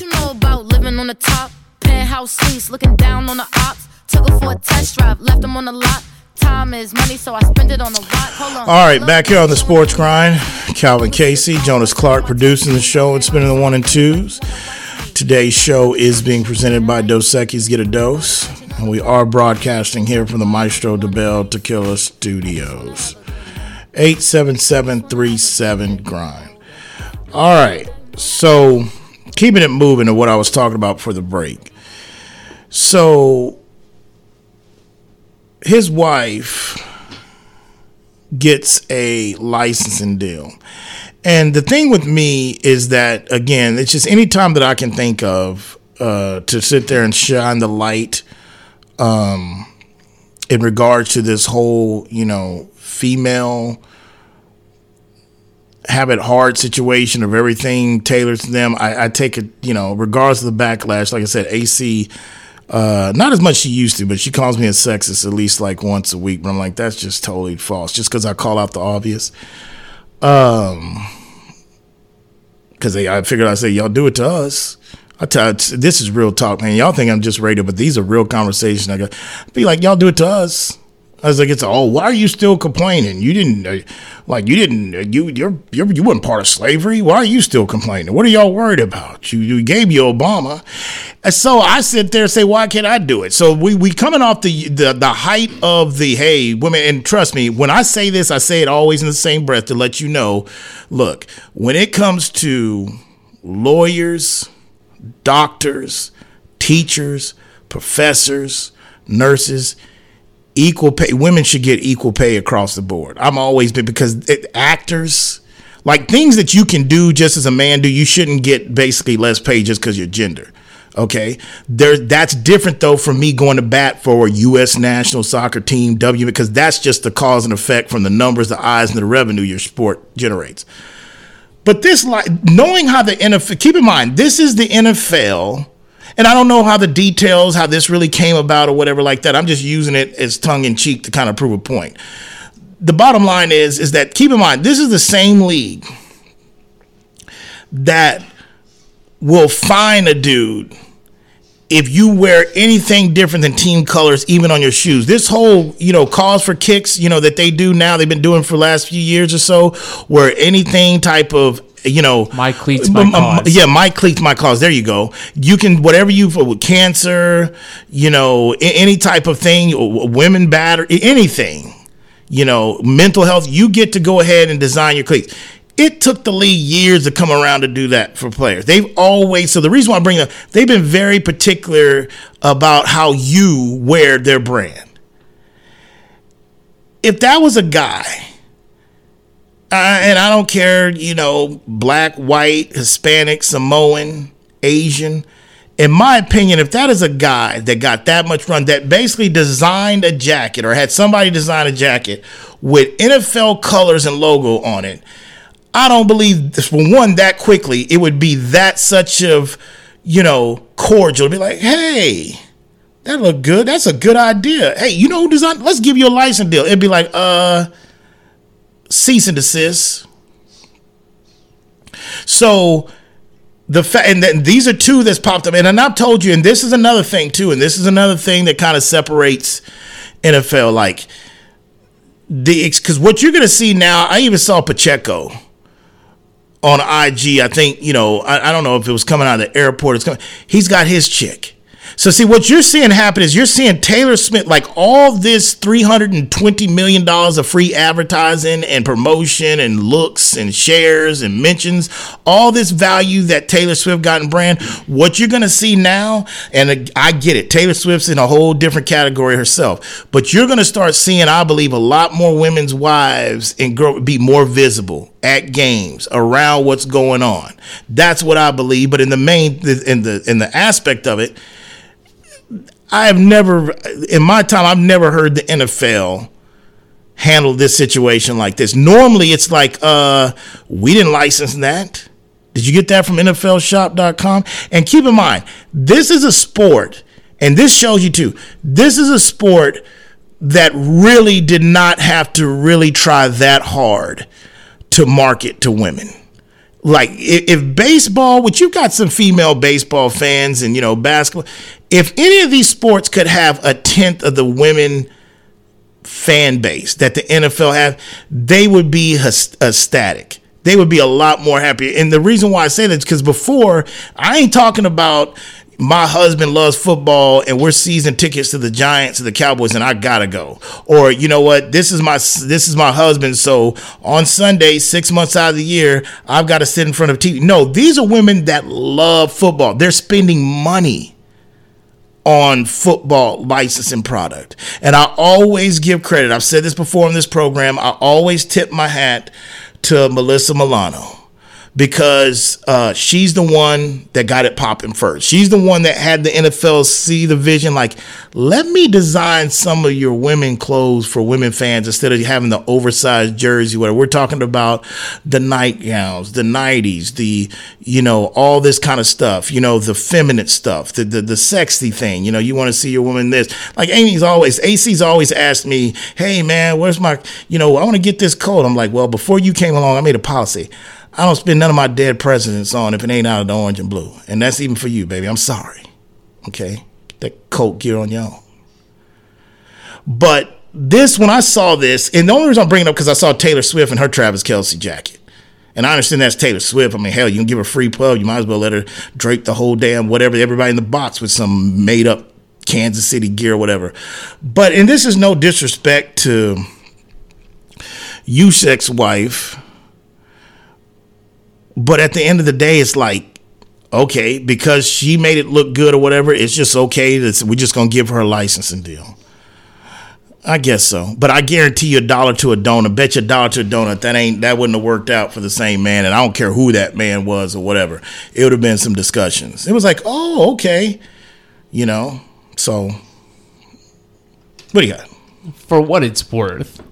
You know about living on the top? Penthouse suites, looking down on the ops. Took her for a test drive, left them on the lot. Time is money, so I spend it on the on. All right, back here on the Sports Grind, Calvin Casey, Jonas Clark producing the show and spinning the one and twos. Today's show is being presented by Dos Equis Get a Dose, and we are broadcasting here from the Maestro Dobel Tequila Studios. 87737 Grind. All right, so keeping it moving to what I was talking about for the break. So his wife gets a licensing deal. And the thing with me is that again, it's just any time that I can think of uh, to sit there and shine the light um, in regards to this whole, you know, female have it hard situation of everything tailored to them. I, I take it, you know, regardless of the backlash. Like I said, AC uh, not as much she used to, but she calls me a sexist at least like once a week. But I'm like, that's just totally false. Just because I call out the obvious. Um, because I figured I say y'all do it to us. I tell this is real talk, man. Y'all think I'm just radio, but these are real conversations. I got be like, y'all do it to us. I was like, it's oh, why are you still complaining? You didn't uh, like you didn't uh, you you're, you're you weren't part of slavery. Why are you still complaining? What are y'all worried about? You you gave you Obama, and so I sit there and say, why can't I do it? So we we coming off the the the height of the hey women, and trust me, when I say this, I say it always in the same breath to let you know. Look, when it comes to lawyers, doctors, teachers, professors, nurses equal pay. Women should get equal pay across the board. I'm always been because it, actors, like things that you can do just as a man do, you shouldn't get basically less pay just because you're gender. Okay, there. That's different though from me going to bat for U.S. national soccer team W because that's just the cause and effect from the numbers, the eyes, and the revenue your sport generates. But this, like, knowing how the NFL, keep in mind, this is the NFL and I don't know how the details, how this really came about or whatever like that. I'm just using it as tongue in cheek to kind of prove a point. The bottom line is, is that keep in mind, this is the same league that will fine a dude if you wear anything different than team colors, even on your shoes. This whole, you know, cause for kicks, you know, that they do now, they've been doing for the last few years or so, where anything type of you know, my cleats, my cause. Yeah, my cleats, my cause. There you go. You can whatever you with cancer, you know, any type of thing, women batter, anything. You know, mental health. You get to go ahead and design your cleats. It took the league years to come around to do that for players. They've always so the reason why I bring up they've been very particular about how you wear their brand. If that was a guy uh, and I don't care, you know, black, white, Hispanic, Samoan, Asian. In my opinion, if that is a guy that got that much run, that basically designed a jacket or had somebody design a jacket with NFL colors and logo on it, I don't believe, for one, that quickly it would be that such of, you know, cordial to be like, hey, that look good. That's a good idea. Hey, you know who designed? Let's give you a license deal. It'd be like, uh, cease and desist. So the fact, and then these are two that's popped up, and, and I've told you, and this is another thing too, and this is another thing that kind of separates NFL, like the because what you're gonna see now. I even saw Pacheco on IG. I think you know, I, I don't know if it was coming out of the airport. It's coming. He's got his chick. So see what you're seeing happen is you're seeing Taylor Smith like all this 320 million dollars of free advertising and promotion and looks and shares and mentions, all this value that Taylor Swift got in brand. What you're going to see now and I get it. Taylor Swift's in a whole different category herself, but you're going to start seeing I believe a lot more women's wives and grow, be more visible at games around what's going on. That's what I believe, but in the main in the in the aspect of it I have never, in my time, I've never heard the NFL handle this situation like this. Normally, it's like, uh, we didn't license that. Did you get that from NFLshop.com? And keep in mind, this is a sport, and this shows you too, this is a sport that really did not have to really try that hard to market to women. Like if, baseball, which you've got some female baseball fans and you know basketball, if any of these sports could have a tenth of the women fan base that the NFL have, they would be ecstatic. They would be a lot more happy. And the reason why I say that is because before I ain't talking about my husband loves football and we're season tickets to the Giants and the Cowboys and I gotta go. Or you know what, this is my this is my husband. So on Sunday, six months out of the year, I've got to sit in front of TV. No, these are women that love football. They're spending money on football licensing product. And I always give credit. I've said this before in this program. I always tip my hat to Melissa Milano because uh, she's the one that got it popping first. She's the one that had the NFL see the vision like, let me design some of your women clothes for women fans instead of having the oversized jersey. Where we're talking about the nightgowns, the nighties, the you know all this kind of stuff. You know the feminine stuff, the the, the sexy thing. You know you want to see your woman this. Like Amy's always, AC's always asked me, hey man, where's my, you know, I want to get this coat. I'm like, well, before you came along, I made a policy. I don't spend none of my dead presidents on if it ain't out of the orange and blue. And that's even for you, baby. I'm sorry. Okay? That coat gear on y'all. But this, when I saw this, and the only reason I'm bringing it up because I saw Taylor Swift in her Travis Kelce jacket. And I understand that's Taylor Swift. I mean, hell, you can give her a free pub. You might as well let her drape the whole damn whatever, everybody in the box with some made up Kansas City gear or whatever. But, and this is no disrespect to Juszczyk's wife but at the end of the day, it's like, okay, because she made it look good or whatever, it's just okay. We're just gonna give her a licensing deal. I guess so, but I guarantee you a dollar to a donut. Bet you a dollar to a donut that ain't that wouldn't have worked out for the same man, and I don't care who that man was or whatever. It would have been some discussions. It was like, oh, okay, you know. So, what do you got? For what it's worth,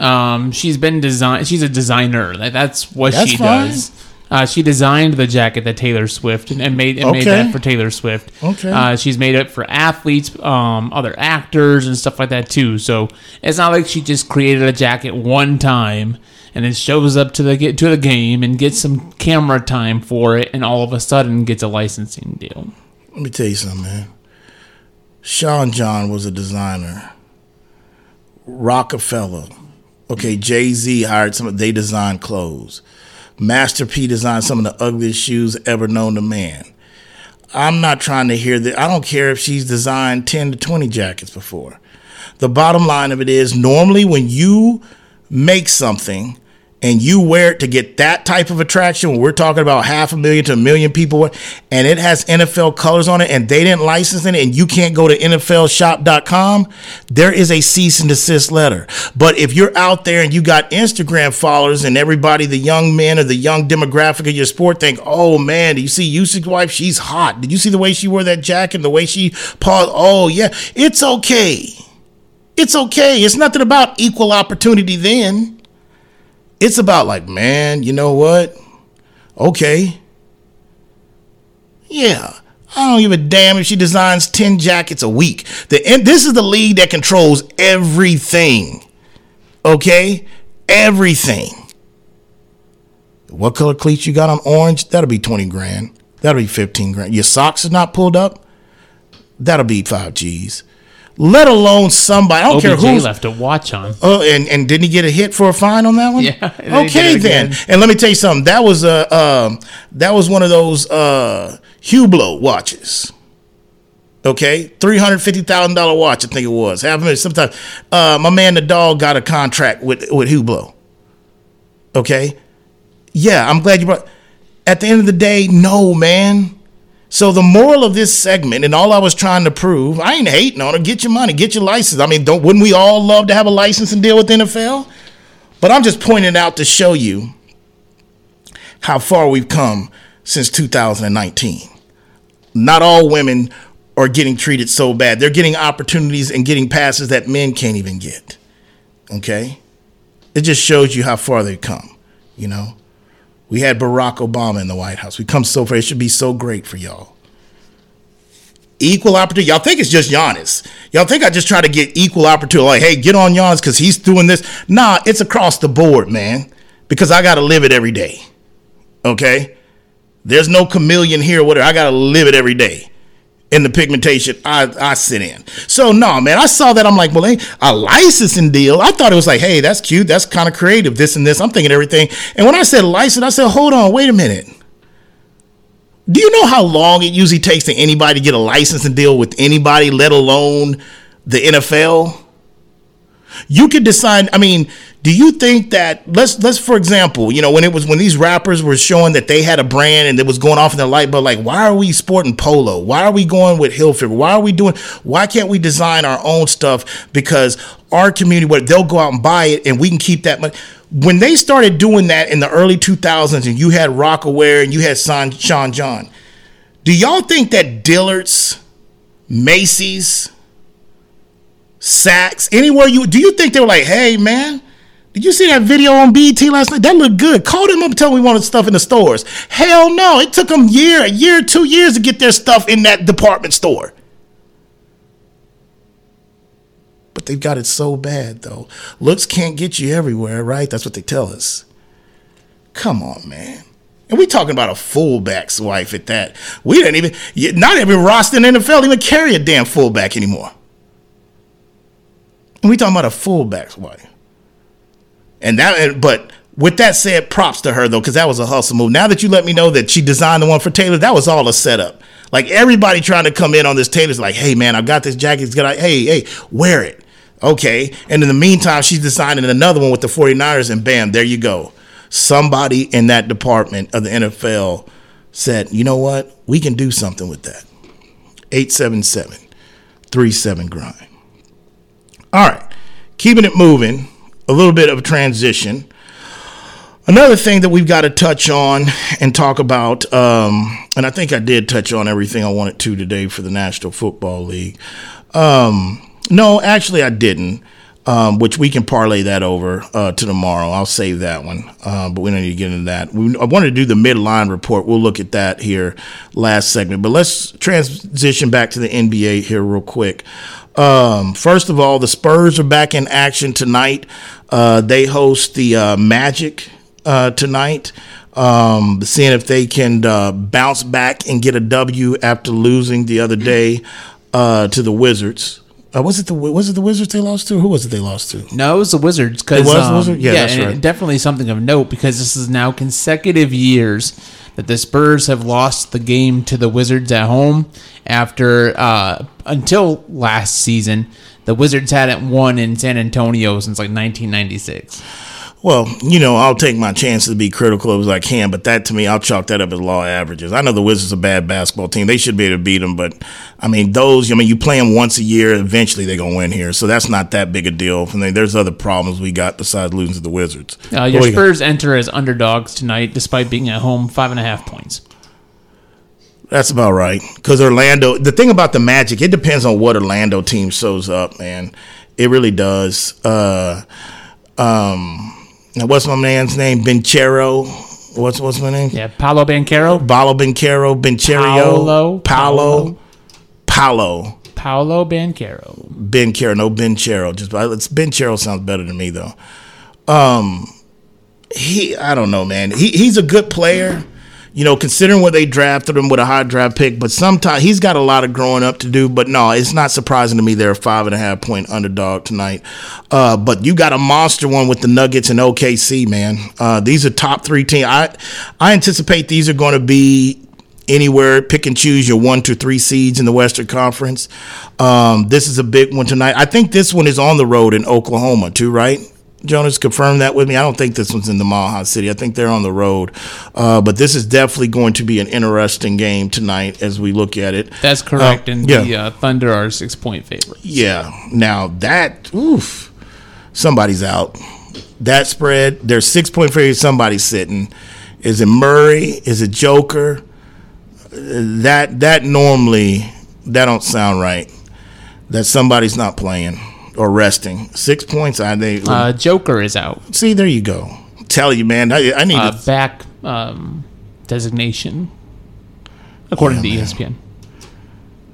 um, she's been design. She's a designer. That's what that's she fine. does. Uh, she designed the jacket that Taylor Swift and, and made and okay. made that for Taylor Swift. Okay. Uh, she's made it for athletes, um, other actors, and stuff like that too. So it's not like she just created a jacket one time and then shows up to the get to the game and gets some camera time for it, and all of a sudden gets a licensing deal. Let me tell you something, man. Sean John was a designer. Rockefeller. Okay, Jay Z hired some. They designed clothes. Master P designed some of the ugliest shoes ever known to man. I'm not trying to hear that. I don't care if she's designed 10 to 20 jackets before. The bottom line of it is normally when you make something and you wear it to get that type of attraction, when we're talking about half a million to a million people, and it has NFL colors on it, and they didn't license it, and you can't go to NFLshop.com, there is a cease and desist letter. But if you're out there and you got Instagram followers, and everybody, the young men or the young demographic of your sport, think, oh man, do you see Juszczyk's wife? She's hot. Did you see the way she wore that jacket, the way she paused? Oh yeah, it's okay. It's okay. It's nothing about equal opportunity then. It's about like, man, you know what? Okay. Yeah. I don't give a damn if she designs 10 jackets a week. The, and this is the league that controls everything. Okay? Everything. What color cleats you got on orange? That'll be 20 grand. That'll be 15 grand. Your socks are not pulled up? That'll be 5 G's let alone somebody. I don't OBJ care who left a watch on. Oh, and, and didn't he get a hit for a fine on that one? Yeah. Okay then. And let me tell you something. That was a um, that was one of those uh, Hublot watches. Okay, three hundred fifty thousand dollar watch. I think it was. Half a minute. Sometimes uh, my man the dog got a contract with with Hublot. Okay, yeah, I'm glad you brought. At the end of the day, no man. So the moral of this segment, and all I was trying to prove, I ain't hating on it. Get your money, get your license. I mean, don't wouldn't we all love to have a license and deal with NFL? But I'm just pointing out to show you how far we've come since 2019. Not all women are getting treated so bad. They're getting opportunities and getting passes that men can't even get. Okay? It just shows you how far they've come, you know? We had Barack Obama in the White House. We come so far. It should be so great for y'all. Equal opportunity. Y'all think it's just Giannis. Y'all think I just try to get equal opportunity. Like, hey, get on Giannis because he's doing this. Nah, it's across the board, man. Because I got to live it every day. Okay, there's no chameleon here. Whatever. I gotta live it every day in the pigmentation I, I sit in. So no, man, I saw that. I'm like, well, a licensing deal. I thought it was like, hey, that's cute. That's kind of creative. This and this. I'm thinking everything. And when I said license, I said, hold on, wait a minute. Do you know how long it usually takes to anybody to get a licensing deal with anybody, let alone the NFL? You could decide. I mean, do you think that let's let's for example, you know, when it was when these rappers were showing that they had a brand and it was going off in the light, but like, why are we sporting polo? Why are we going with Hilfiger? Why are we doing? Why can't we design our own stuff? Because our community, where they'll go out and buy it, and we can keep that money. When they started doing that in the early 2000s, and you had Rocawear and you had Sean, Sean John, do y'all think that Dillard's, Macy's, Saks, anywhere you do you think they were like, hey man? Did you see that video on BET last night? That looked good. Call them up and tell them we wanted stuff in the stores. Hell no. It took them year, a year, two years to get their stuff in that department store. But they've got it so bad, though. Looks can't get you everywhere, right? That's what they tell us. Come on, man. And we talking about a fullback's wife at that. We didn't even, not even roster in the NFL even carry a damn fullback anymore. And we talking about a fullback's wife. And that, but with that said, props to her though, because that was a hustle move. Now that you let me know that she designed the one for Taylor, that was all a setup. Like everybody trying to come in on this Taylor's like, hey man, I've got this jacket. It's good. Hey, hey, wear it. Okay. And in the meantime, she's designing another one with the 49ers, and bam, there you go. Somebody in that department of the NFL said, you know what? We can do something with that. 877 37 grind. All right. Keeping it moving a little bit of transition. Another thing that we've got to touch on and talk about, um, and I think I did touch on everything I wanted to today for the National Football League. Um, no, actually, I didn't. Um, which we can parlay that over uh, to tomorrow. I'll save that one, uh, but we don't need to get into that. We, I wanted to do the midline report. We'll look at that here last segment, but let's transition back to the NBA here real quick. Um, first of all, the Spurs are back in action tonight. Uh, they host the uh, Magic uh, tonight, um, seeing if they can uh, bounce back and get a W after losing the other day uh, to the Wizards. Uh, was it the was it the Wizards they lost to? Who was it they lost to? No, it was the Wizards. Cause, it was um, Wizards. Yeah, yeah that's right. Definitely something of note because this is now consecutive years that the Spurs have lost the game to the Wizards at home after uh, until last season. The Wizards hadn't won in San Antonio since like 1996. Well, you know, I'll take my chances to be critical as I can, but that to me, I'll chalk that up as law averages. I know the Wizards are a bad basketball team; they should be able to beat them, but I mean, those. I mean, you play them once a year, eventually they're gonna win here, so that's not that big a deal. I mean, there's other problems we got besides losing to the Wizards. Uh, your Spurs you enter as underdogs tonight, despite being at home, five and a half points. That's about right. Because Orlando, the thing about the Magic, it depends on what Orlando team shows up, man. It really does. Uh, um, what's my man's name? Banchero. What's what's my name? Yeah, Paolo Banchero. Paolo Banchero. Banchero. Paolo. Paolo. Paolo. Paolo Banchero. Banchero. No Banchero. Just it's Banchero sounds better to me though. Um, he I don't know, man. He he's a good player you know, considering what they drafted him with a high draft pick, but sometimes he's got a lot of growing up to do. But no, it's not surprising to me they're a five and a half point underdog tonight. Uh, but you got a monster one with the Nuggets and OKC, man. Uh, these are top three teams. I I anticipate these are going to be anywhere. Pick and choose your one to three seeds in the Western Conference. Um, this is a big one tonight. I think this one is on the road in Oklahoma too, right? Jonas, confirm that with me. I don't think this one's in the Mile City. I think they're on the road. Uh, but this is definitely going to be an interesting game tonight as we look at it. That's correct. Uh, and yeah. the uh, Thunder are six point favorites. Yeah. Now that, oof, somebody's out. That spread, they're six point favorites. Somebody's sitting. Is it Murray? Is it Joker? That that normally that don't sound right. That somebody's not playing or resting. Six points. I think. Uh, Joker is out. See, there you go. Tell you, man. I, I need uh, a back um, designation, according yeah, to ESPN.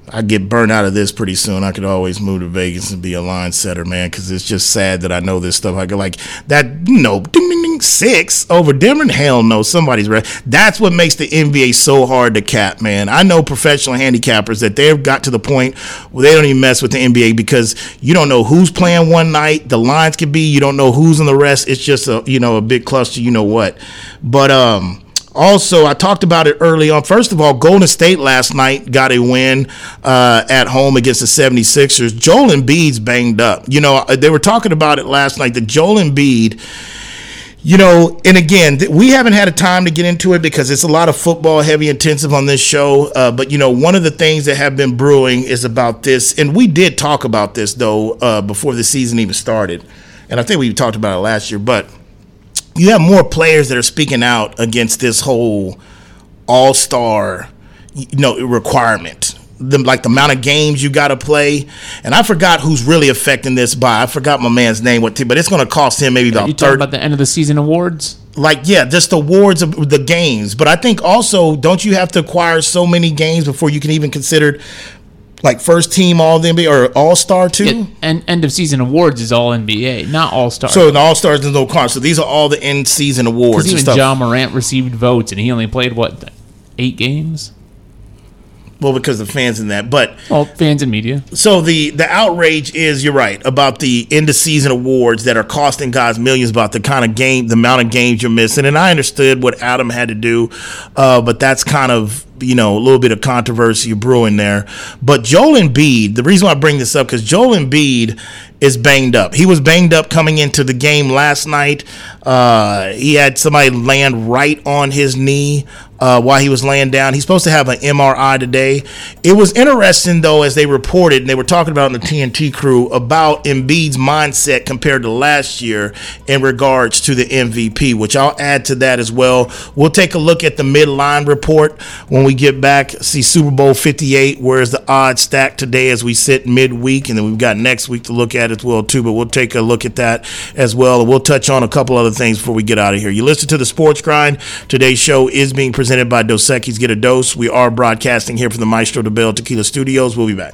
I get burnt out of this pretty soon. I could always move to Vegas and be a line setter, man, because it's just sad that I know this stuff. I go like that, you know, ding, six over Denver. Hell no, somebody's right. That's what makes the NBA so hard to cap, man. I know professional handicappers that they've got to the point where they don't even mess with the NBA because you don't know who's playing one night. The lines could be you don't know who's in the rest. It's just a you know a big cluster. You know what, but um also, I talked about it early on. First of all, Golden State last night got a win uh, at home against the 76ers. Joel Embiid's banged up. You know, uh, they were talking about it last night that Joel Embiid, you know, and again, we haven't had a time to get into it because it's a lot of football heavy intensive on this show. Uh, but, you know, one of the things that have been brewing is about this. And we did talk about this, though, uh, before the season even started. And I think we talked about it last year. But you have more players that are speaking out against this whole all star you know requirement the, like the amount of games you got to play, and I forgot who's really affecting this by. I forgot my man's name, what but it's going to cost him maybe about. You talking about the end of the season awards? Like yeah, just the awards of the games. But I think also, don't you have to acquire so many games before you can even consider like first team All NBA or All Star too. Yeah, and end of season awards is All NBA, not All Star. So the All Stars is no con. So these are all the end season awards. Even Ja Morant received votes, and he only played what eight games. Well, because the fans in that, but well, fans and media. So the the outrage is you're right about the end of season awards that are costing guys millions about the kind of game, the amount of games you're missing. And I understood what Adam had to do, uh, but that's kind of you know a little bit of controversy brewing there. But Joel Embiid, the reason I bring this up because Joel Embiid is banged up. He was banged up coming into the game last night. Uh, he had somebody land right on his knee uh, while he was laying down. He's supposed to have an MRI today. It was interesting, though, as they reported, and they were talking about in the TNT crew about Embiid's mindset compared to last year in regards to the MVP, which I'll add to that as well. We'll take a look at the midline report when we get back. See Super Bowl 58, where's the odds stacked today as we sit midweek, and then we've got next week to look at as well, too. But we'll take a look at that as well. And we'll touch on a couple other things before we get out of here. You listen to the Sports Grind. Today's show is being presented by Dos Equis Get a Dose. We are broadcasting here from the Maestro Dobel Tequila Studios. We'll be back.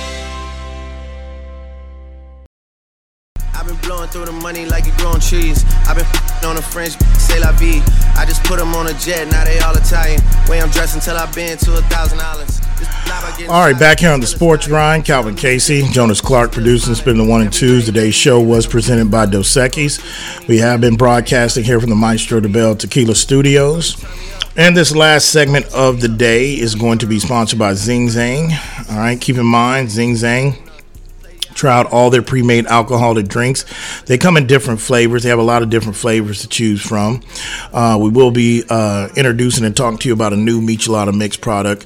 Through the money like you growing trees. I've been on a French, say la vie. I just put them on a jet, now they all Italian. Way I'm dressed until I've been to a thousand dollars. All right, back here on the Sports Grind, Calvin Casey, Jonas Clark producing, spinning the one and twos. Today's show was presented by Dos Equis. We have been broadcasting here from the Maestro Dobel Tequila Studios. And this last segment of the day is going to be sponsored by Zing Zang. All right, keep in mind, Zing Zang try out all their pre-made alcoholic drinks. They come in different flavors. They have a lot of different flavors to choose from. Uh, we will be uh, introducing and talking to you about a new Michelada Mix product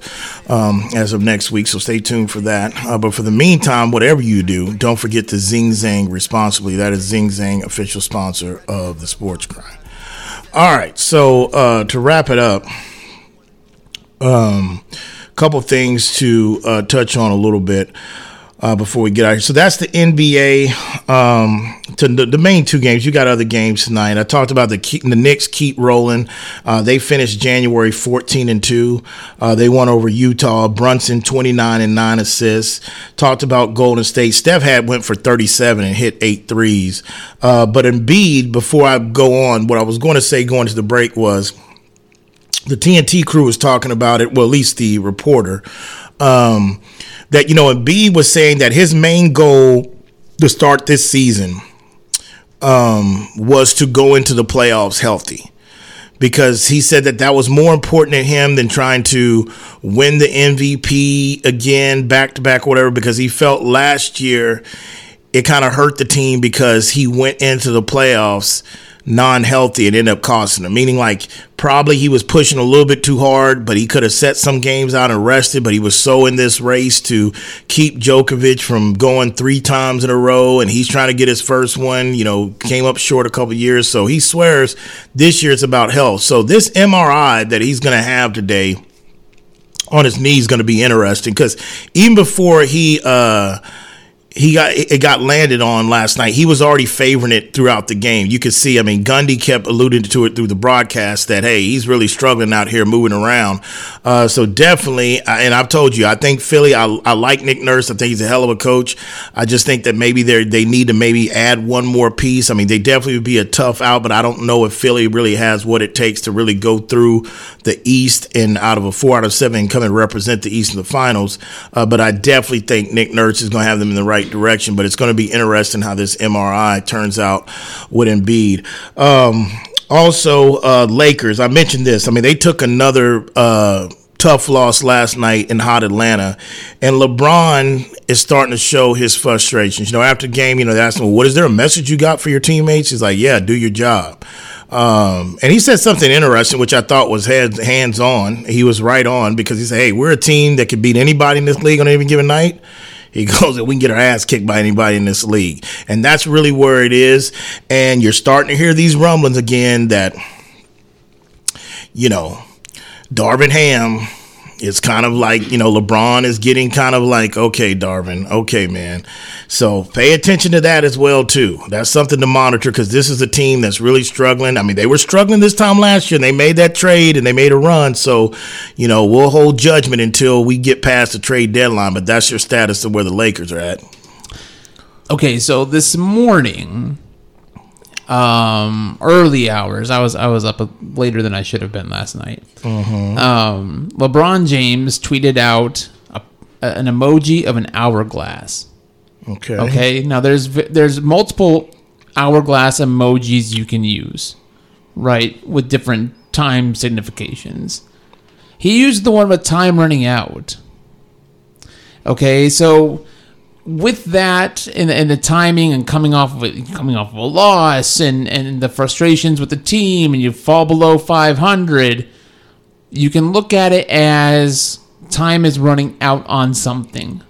um, as of next week, so stay tuned for that. Uh, but for the meantime, whatever you do, don't forget to Zing Zang responsibly. That is Zing Zang, official sponsor of the Sports Grind. All right, so uh, to wrap it up, Um, couple things to uh, touch on a little bit uh, before we get out here. So that's the NBA. Um, to the, the, main two games. You got other games tonight. I talked about the the Knicks keep rolling. Uh, they finished January 14 and two. Uh, they won over Utah. Brunson 29 and nine assists. Talked about Golden State. Steph had went for 37 and hit eight threes. Uh, but Embiid, before I go on, what I was going to say going to the break was the TNT crew was talking about it. Well, at least the reporter. Um, that you know Embiid was saying that his main goal to start this season um, was to go into the playoffs healthy. Because he said that that was more important to him than trying to win the MVP again back to back whatever because he felt last year it kind of hurt the team because he went into the playoffs non-healthy and end up costing him. Meaning, like probably he was pushing a little bit too hard, but he could have set some games out and rested. But he was so in this race to keep Jokic from going three times in a row, and he's trying to get his first one. You know, came up short a couple years, so he swears this year it's about health. So this MRI that he's going to have today on his knee is going to be interesting because even before he. uh he got it got landed on last night. He was already favoring it throughout the game. You could see. I mean, Gundy kept alluding to it through the broadcast that hey, he's really struggling out here moving around. Uh, so definitely, and I've told you, I think Philly. I, I like Nick Nurse. I think he's a hell of a coach. I just think that maybe they they need to maybe add one more piece. I mean, they definitely would be a tough out, but I don't know if Philly really has what it takes to really go through the East and out of a four out of seven come and represent the East in the finals. Uh, but I definitely think Nick Nurse is going to have them in the right right direction. But it's going to be interesting how this MRI turns out with Embiid. Um, also, uh, Lakers. I mentioned this. I mean, they took another. Uh, tough loss last night in hot Atlanta. And LeBron is starting to show his frustrations. You know, after game, you know, they asked him, what is there a message you got for your teammates? He's like, yeah, do your job. Um, and he said something interesting, which I thought was hands on. He was right on because he said, hey, we're a team that could beat anybody in this league on any given night. He goes that we can get our ass kicked by anybody in this league. And that's really where it is. And you're starting to hear these rumblings again that, you know, Darvin Ham it's kind of like you know LeBron is getting kind of like okay, Darvin, okay, man. So pay attention to that as well too. That's something to monitor because this is a team that's really struggling. I mean, they were struggling this time last year, and they made that trade and they made a run. So you know we'll hold judgment until we get past the trade deadline. But that's your status of where the Lakers are at. Okay, so this morning um, early hours. I was I was up later than I should have been last night. Mm-hmm. Um, LeBron James tweeted out a, an emoji of an hourglass. Okay. Okay. Now there's there's multiple hourglass emojis you can use, right, with different time significations. He used the one with time running out. Okay, so with that and, and the timing and coming off of it, coming off of a loss and, and the frustrations with the team and you fall below 500 you can look at it as time is running out on something.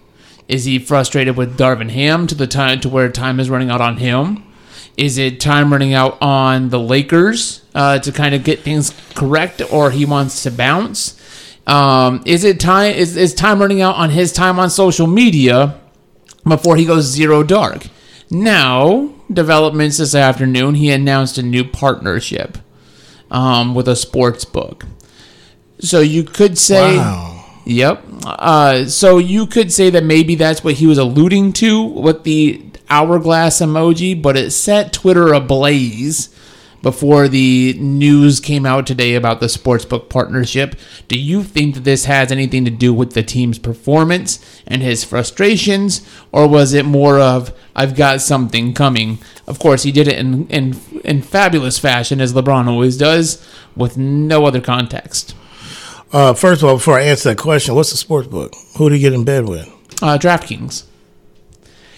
Is he frustrated with Darvin Ham to the time to where time is running out on him? Is it time running out on the Lakers uh, to kind of get things correct or he wants to bounce? Um, is it time is, is time running out on his time on social media before he goes zero dark. Now, developments this afternoon, he announced a new partnership um, with a sports book. So you could say, wow. yep. Uh, so you could say that maybe that's what he was alluding to with the hourglass emoji, but it set Twitter ablaze before the news came out today about the sportsbook partnership. Do you think that this has anything to do with the team's performance and his frustrations, or was it more of I've got something coming? Of course, he did it in in, in fabulous fashion, as LeBron always does, with no other context. Uh, first of all, before I answer that question, what's the sports book? Who do you get in bed with? Uh, DraftKings.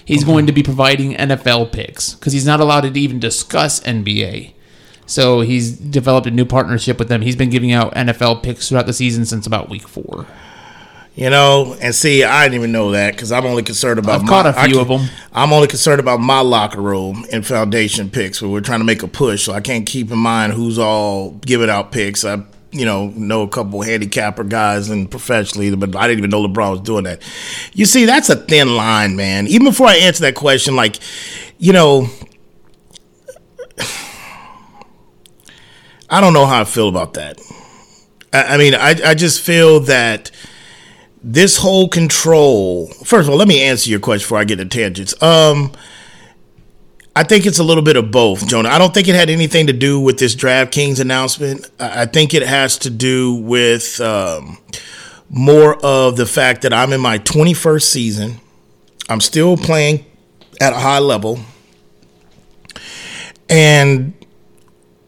He's going to be providing NFL picks because he's not allowed to even discuss NBA. So he's developed a new partnership with them. He's been giving out NFL picks throughout the season since about week four. You know, and see, I didn't even know that because I'm only concerned about. I've my, caught a few can, of them. I'm only concerned about my locker room and foundation picks, where we're trying to make a push. So I can't keep in mind who's all giving out picks. I you know, know a couple handicapper guys and professionally, but I didn't even know LeBron was doing that. You see, that's a thin line, man. Even before I answer that question, like, you know, I don't know how I feel about that. I, I mean, I, I just feel that this whole control. First of all, let me answer your question before I get to tangents. Um, I think it's a little bit of both, Jonah. I don't think it had anything to do with this DraftKings announcement. I think it has to do with um, more of the fact that I'm in my 21st season. I'm still playing at a high level. And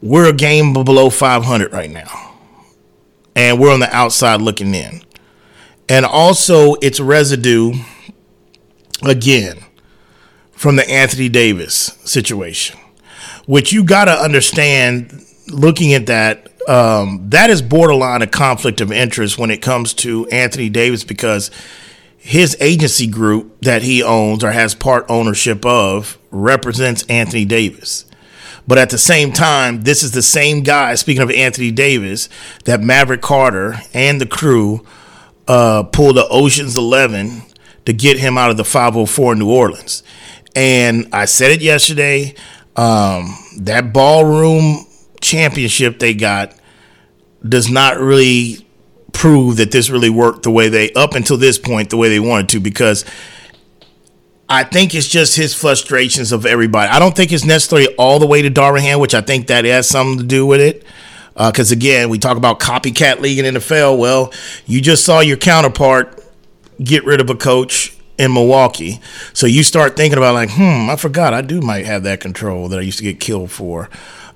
we're a game below 500 right now. And we're on the outside looking in. And also, it's residue, again, from the Anthony Davis situation, which you got to understand looking at that. Um, that is borderline a conflict of interest when it comes to Anthony Davis because his agency group that he owns or has part ownership of represents Anthony Davis. But at the same time, this is the same guy, speaking of Anthony Davis, that Maverick Carter and the crew uh, pulled the Ocean's 11 to get him out of the 504 in New Orleans. And I said it yesterday. Um, that ballroom championship they got does not really prove that this really worked the way they up until this point the way they wanted to because I think it's just his frustrations of everybody. I don't think it's necessarily all the way to Darvin which I think that has something to do with it. Because uh, again, we talk about copycat league in NFL. Well, you just saw your counterpart get rid of a coach in Milwaukee. So you start thinking about like, hmm, I forgot I do might have that control that I used to get killed for.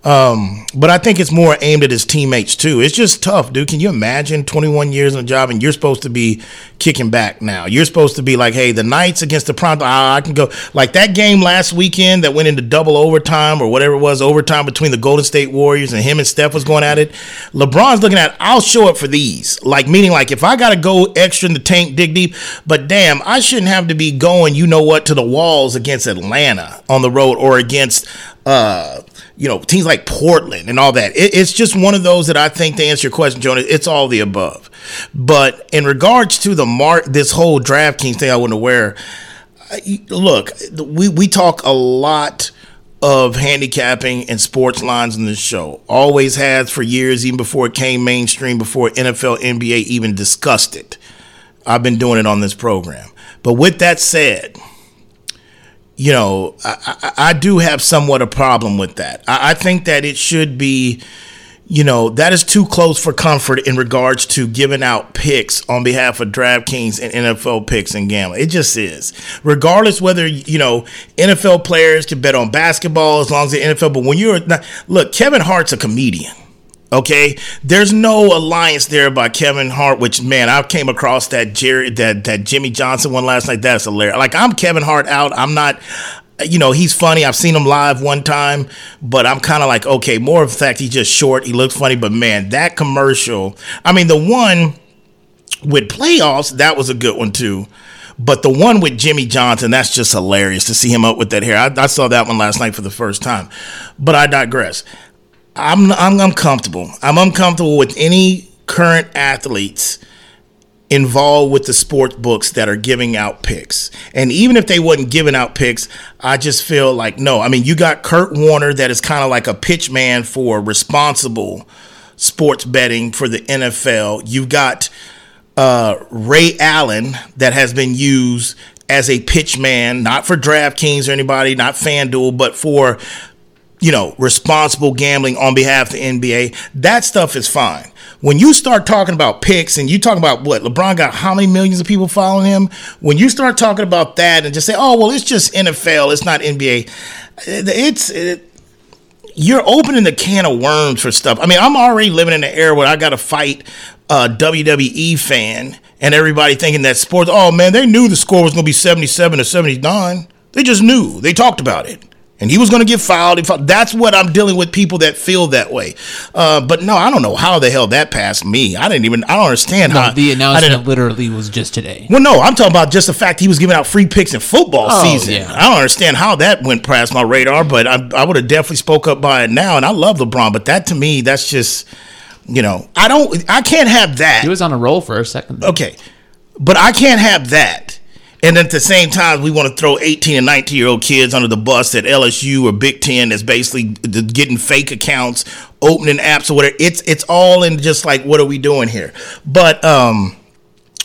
Um, but I think it's more aimed at his teammates too. It's just tough, dude. Can you imagine 21 years in a job and you're supposed to be kicking back now? You're supposed to be like, hey, the Knights against the Prime, I can go like that game last weekend that went into double overtime or whatever it was, overtime between the Golden State Warriors and him and Steph was going at it. LeBron's looking at, I'll show up for these. Like meaning like if I got to go extra in the tank, dig deep, but damn, I shouldn't have to be going, you know what, to the walls against Atlanta on the road or against uh you know, teams like Portland and all that. It, it's just one of those that I think to answer your question, Jonah, it's all the above. But in regards to the mark, this whole DraftKings thing, I wasn't aware. Look, we we talk a lot of handicapping and sports lines in this show. Always has for years, even before it came mainstream, before NFL, NBA even discussed it. I've been doing it on this program. But with that said, you know, I, I, I, do have somewhat a problem with that. I, I, think that it should be, you know, that is too close for comfort in regards to giving out picks on behalf of DraftKings and NFL picks and gambling. It just is. Regardless whether, you know, NFL players can bet on basketball as long as they're NFL, but when you're not, look, Kevin Hart's a comedian. Okay, there's no alliance there by Kevin Hart, which man, I came across that Jerry that that Jimmy Johnson one last night. That's hilarious. Like I'm Kevin Hart out. I'm not you know, he's funny. I've seen him live one time, but I'm kind of like, okay, more of the fact he's just short. He looks funny, but man, that commercial. I mean, the one with playoffs, that was a good one too. But the one with Jimmy Johnson, that's just hilarious to see him up with that hair. I, I saw that one last night for the first time. But I digress. I'm, I'm uncomfortable. I'm uncomfortable with any current athletes involved with the sports books that are giving out picks. And even if they wasn't giving out picks, I just feel like no. I mean, you got Kurt Warner that is kind of like a pitch man for responsible sports betting for the NFL. You've got uh, Ray Allen that has been used as a pitch man, not for DraftKings or anybody, not FanDuel, but for you know, responsible gambling on behalf of the NBA, that stuff is fine. When you start talking about picks and you talk about what LeBron got how many millions of people following him, when you start talking about that and just say, "Oh, well, it's just NFL, it's not NBA." It's it, you're opening the can of worms for stuff. I mean, I'm already living in the era where I got to fight a WWE fan and everybody thinking that sports. Oh man, they knew the score was going to be 77 to 79. They just knew. They talked about it and he was going to get fouled. That's what I'm dealing with people that feel that way. Uh, but no, I don't know how the hell that passed me. I didn't even. I don't understand no, how the announcement literally was just today. Well, no, I'm talking about just the fact he was giving out free picks in football oh, season. Yeah. I don't understand how that went past my radar, but I, I would have definitely spoke up by it now. And I love LeBron, but that to me, that's just You know, I don't. I can't have that. He was on a roll for a second. Okay, but I can't have that. And at the same time, we want to throw 18 and 19 year old kids under the bus at LSU or Big Ten that's basically getting fake accounts, opening apps or whatever. It's it's all in just like what are we doing here? But um,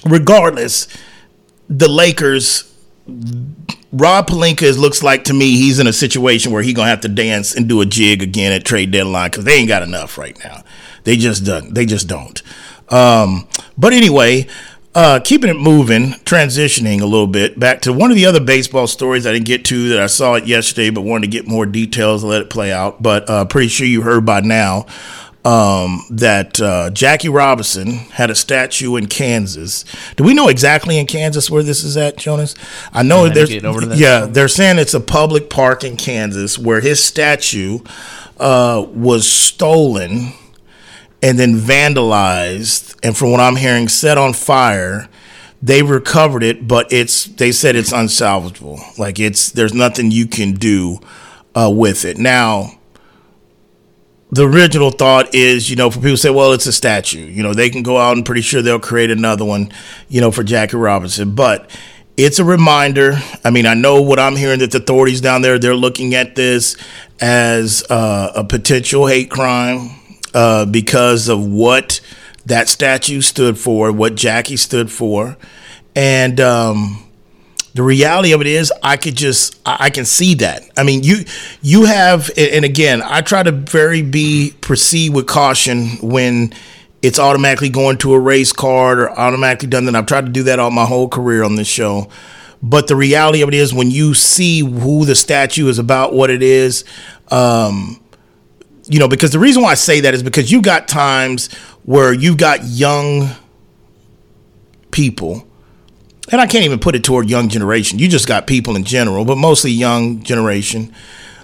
regardless, the Lakers. Rob Pelinka looks like to me he's in a situation where he's gonna have to dance and do a jig again at trade deadline because they ain't got enough right now. They just don't. They just don't. Um, but anyway, uh, keeping it moving, transitioning a little bit back to one of the other baseball stories I didn't get to that I saw it yesterday, but wanted to get more details and let it play out. But uh, pretty sure you heard by now um, that uh, Jackie Robinson had a statue in Kansas. Do we know exactly in Kansas where this is at, Jonas? I know Yeah, there's yeah, they're saying it's a public park in Kansas where his statue uh, was stolen and then vandalized, and from what I'm hearing, set on fire. They recovered it, but it's they said it's unsalvageable. Like it's there's nothing you can do uh, with it now the original thought is, you know, for people say, well, it's a statue. You know, they can go out and pretty sure they'll create another one, you know, for Jackie Robinson. But it's a reminder. I mean, I know what I'm hearing that the authorities down there, they're looking at this as uh, a potential hate crime uh, because of what that statue stood for, what Jackie stood for. And, um, the reality of it is i could just i can see that i mean you you have and again i try to very be proceed with caution when it's automatically going to a race card or automatically done that i've tried to do that all my whole career on this show but the reality of it is when you see who the statue is about what it is um you know because the reason why i say that is because you got times where you got young people and I can't even put it toward young generation. You just got people in general, but mostly young generation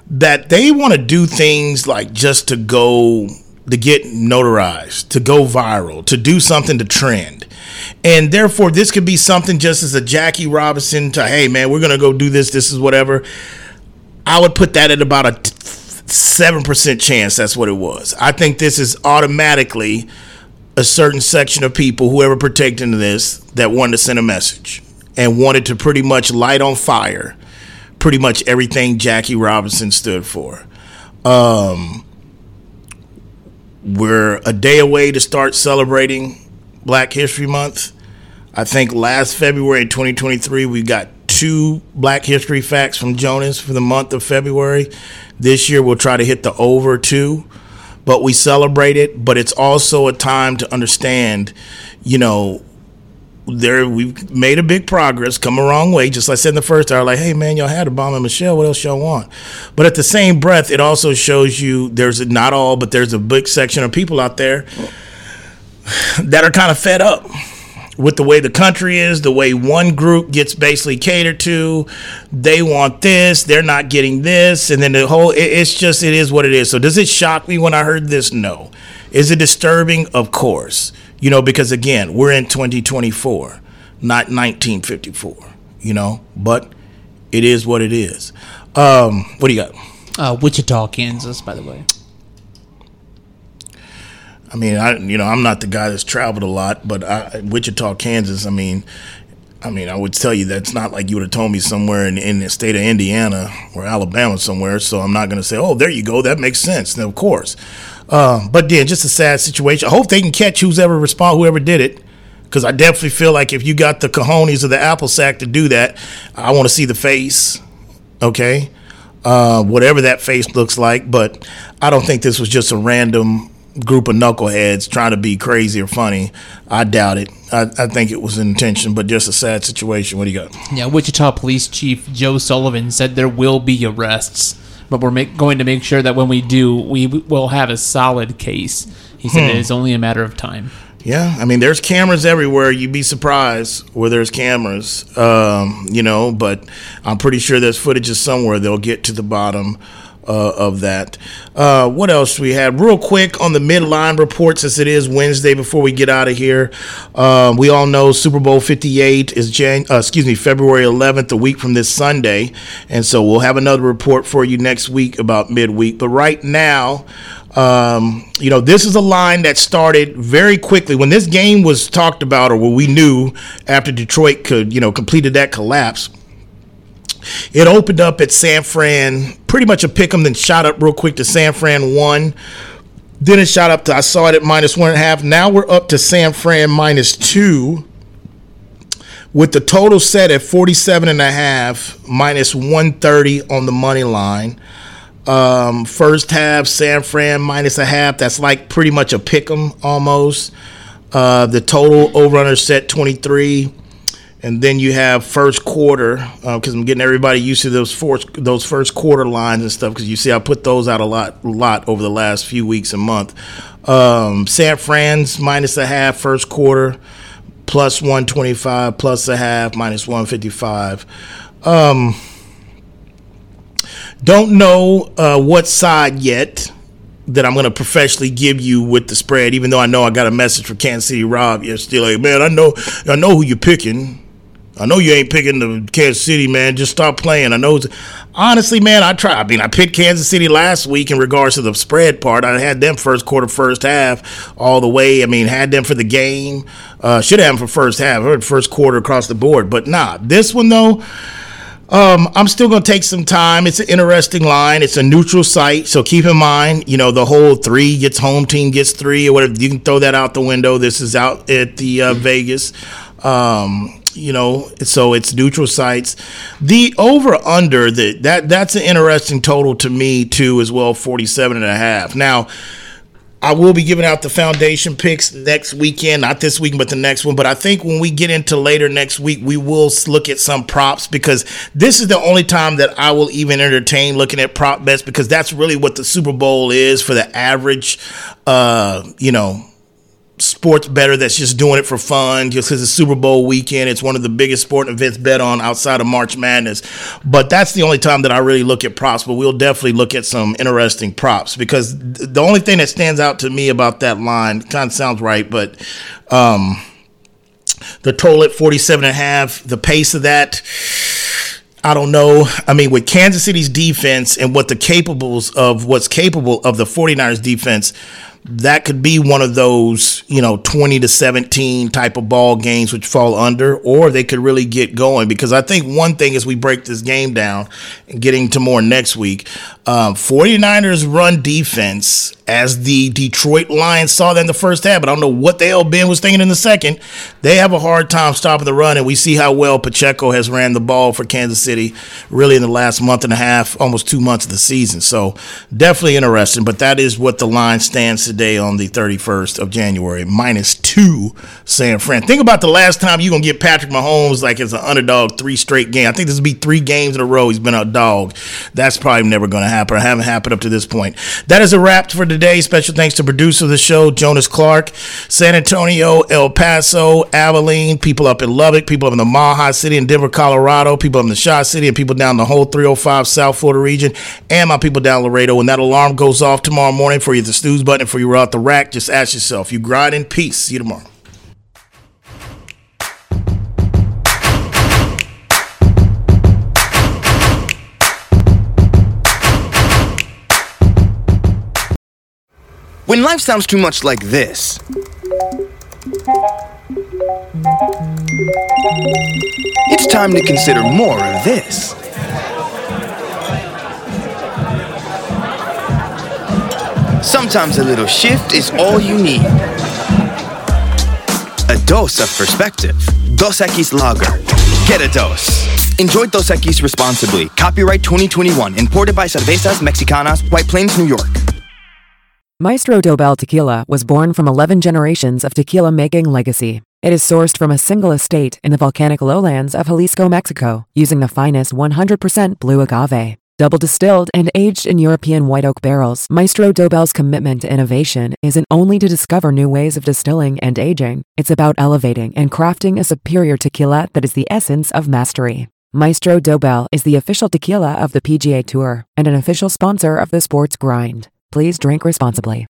that they want to do things like just to go to get notarized, to go viral, to do something to trend. And therefore this could be something just as a Jackie Robinson to hey man, we're going to go do this, this is whatever. I would put that at about a 7% chance that's what it was. I think this is automatically a certain section of people, whoever into this, that wanted to send a message and wanted to pretty much light on fire pretty much everything Jackie Robinson stood for. Um, we're a day away to start celebrating Black History Month. I think last February 2023, we got two Black History facts from Jonas for the month of February. This year, we'll try to hit the over two but we celebrate it. But it's also a time to understand, you know, there we've made a big progress, come a wrong way. Just like I said in the first hour, like, hey man, y'all had Obama and Michelle. What else y'all want? But at the same breath, it also shows you there's not all, but there's a big section of people out there that are kind of fed up with the way the country is, the way one group gets basically catered to. They want this, they're not getting this, and then the whole it, it's just it is what it is. So does it shock me when I heard this? No. Is it disturbing? Of course. You know, because again, we're in 2024, not 1954, you know, but it is what it is. Um, what do you got? Uh, Wichita, Kansas, by the way. I mean, I you know I'm not the guy that's traveled a lot, but I, Wichita, Kansas. I mean, I mean, I would tell you that's not like you would have told me somewhere in, in the state of Indiana or Alabama somewhere. So I'm not going to say, oh, there you go, that makes sense. Now, of course, uh, but yeah, just a sad situation. I hope they can catch who's ever respond, whoever did it, because I definitely feel like if you got the cojones of the apple sack to do that, I want to see the face. Okay. Uh, whatever that face looks like, but I don't think this was just a random group of knuckleheads trying to be crazy or funny. I doubt it. I, I think it was an intention, but just a sad situation. What do you got? Yeah, Wichita Police Chief Joe Sullivan said there will be arrests, but we're make, going to make sure that when we do, we will have a solid case. He said it is only a matter of time. Yeah, I mean, there's cameras everywhere. You'd be surprised where there's cameras, um, you know, but I'm pretty sure there's footages somewhere. They'll get to the bottom uh, of that. Uh, what else we had? Real quick on the midline reports, as it is Wednesday before we get out of here. Um, we all know Super Bowl 58 is Jan- uh, excuse me February 11th, a week from this Sunday, and so we'll have another report for you next week about midweek. But right now. Um, you know, this is a line that started very quickly when this game was talked about, or what we knew after Detroit could, you know, completed that collapse. It opened up at San Fran, pretty much a pick 'em, then shot up real quick to San Fran one. Then it shot up to I saw it at minus one and a half. Now we're up to San Fran minus two with the total set at 47 and a half minus 130 on the money line. Um, first half, San Fran minus a half. That's like pretty much a pick 'em almost. Uh, the total over under set 23. And then you have first quarter because uh, I'm getting everybody used to those four, those first quarter lines and stuff because you see I put those out a lot lot over the last few weeks and month. Um, San Fran's minus a half first quarter, plus 125, plus a half, minus 155. Um, don't know uh, what side yet that I'm going to professionally give you with the spread, even though I know I got a message from Kansas City Rob yesterday. Like, man, I know, I know who you're picking. I know you ain't picking the Kansas City, man. Just stop playing. I know. Honestly, man, I try. I mean, I picked Kansas City last week in regards to the spread part. I had them first quarter, first half, all the way. I mean, had them for the game. Uh, should have them for first half or first quarter across the board. But nah, this one though. Um, I'm still going to take some time. It's an interesting line. It's a neutral site, so keep in mind, you know, the whole three gets home team gets three or whatever. You can throw that out the window. This is out at the uh, Vegas. Um, you know, so it's neutral sites. The over under that that that's an interesting total to me too as well, 47 and a half. Now, I will be giving out the foundation picks next weekend, not this week, but the next one. But I think when we get into later next week, we will look at some props because this is the only time that I will even entertain looking at prop bets because that's really what the Super Bowl is for the average, uh, you know, sports better that's just doing it for fun just because it's Super Bowl weekend. It's one of the biggest sporting events bet on outside of March Madness. But that's the only time that I really look at props. But we'll definitely look at some interesting props because the only thing that stands out to me about that line kind of sounds right, but um, the total at 47 and a half, the pace of that. I don't know. I mean, with Kansas City's defense and what the capables of what's capable of the 49ers defense, that could be one of those, you know, 20 to 17 type of ball games which fall under, or they could really get going. Because I think one thing as we break this game down and getting to more next week, um, 49ers run defense as the Detroit Lions saw that in the first half, but I don't know what the hell Ben was thinking in the second. They have a hard time stopping the run, and we see how well Pacheco has ran the ball for Kansas City really in the last month and a half, almost two months of the season. So definitely interesting, but that is what the line stands today on the 31st of January, minus two San Fran. Think about the last time you're going to get Patrick Mahomes like as an underdog three straight games. I think this will be three games in a row he's been a dog. That's probably never going to happen. I haven't happened up to this point. That is a wrap for today. Special thanks to producer of the show, Jonas Clark, San Antonio, El Paso, Abilene, people up in Lubbock, people up in the Maha City in Denver, Colorado, people up in the Shaw City, and people down the whole 305 South Florida region, and my people down Laredo. When that alarm goes off tomorrow morning for you, the snooze button, for you out the rack, just ask yourself, you grind in peace. See you tomorrow. When life sounds too much like this, it's time to consider more of this. Sometimes a little shift is all you need. A dose of perspective. Dos Equis Lager. Get a dose. Enjoy Dos Equis responsibly. Copyright 2021. Imported by Cervezas Mexicanas, White Plains, New York. Maestro Dobel Tequila was born from 11 generations of tequila making legacy. It is sourced from a single estate in the volcanic lowlands of Jalisco, Mexico, using the finest 100% blue agave. Double distilled and aged in European white oak barrels, Maestro Dobel's commitment to innovation isn't only to discover new ways of distilling and aging, it's about elevating and crafting a superior tequila that is the essence of mastery. Maestro Dobel is the official tequila of the PGA Tour and an official sponsor of the sports grind. Please drink responsibly.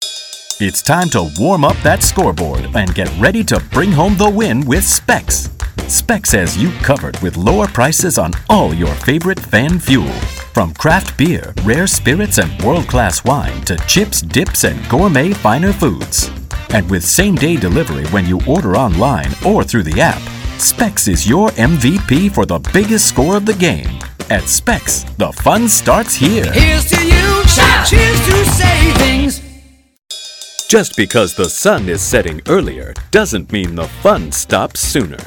It's time to warm up that scoreboard and get ready to bring home the win with Specs. Specs has you covered with lower prices on all your favorite fan fuel. From craft beer, rare spirits, and world class wine to chips, dips, and gourmet finer foods. And with same day delivery when you order online or through the app, Specs is your MVP for the biggest score of the game. At Specs, the fun starts here. Here's to you, cheers to savings. Just because the sun is setting earlier doesn't mean the fun stops sooner.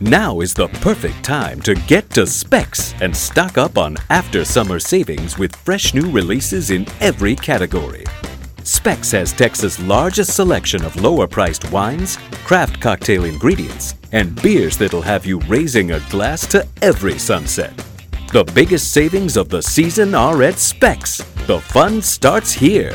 Now is the perfect time to get to Specs and stock up on after summer savings with fresh new releases in every category. Specs has Texas' largest selection of lower priced wines, craft cocktail ingredients, and beers that'll have you raising a glass to every sunset. The biggest savings of the season are at Specs. The fun starts here.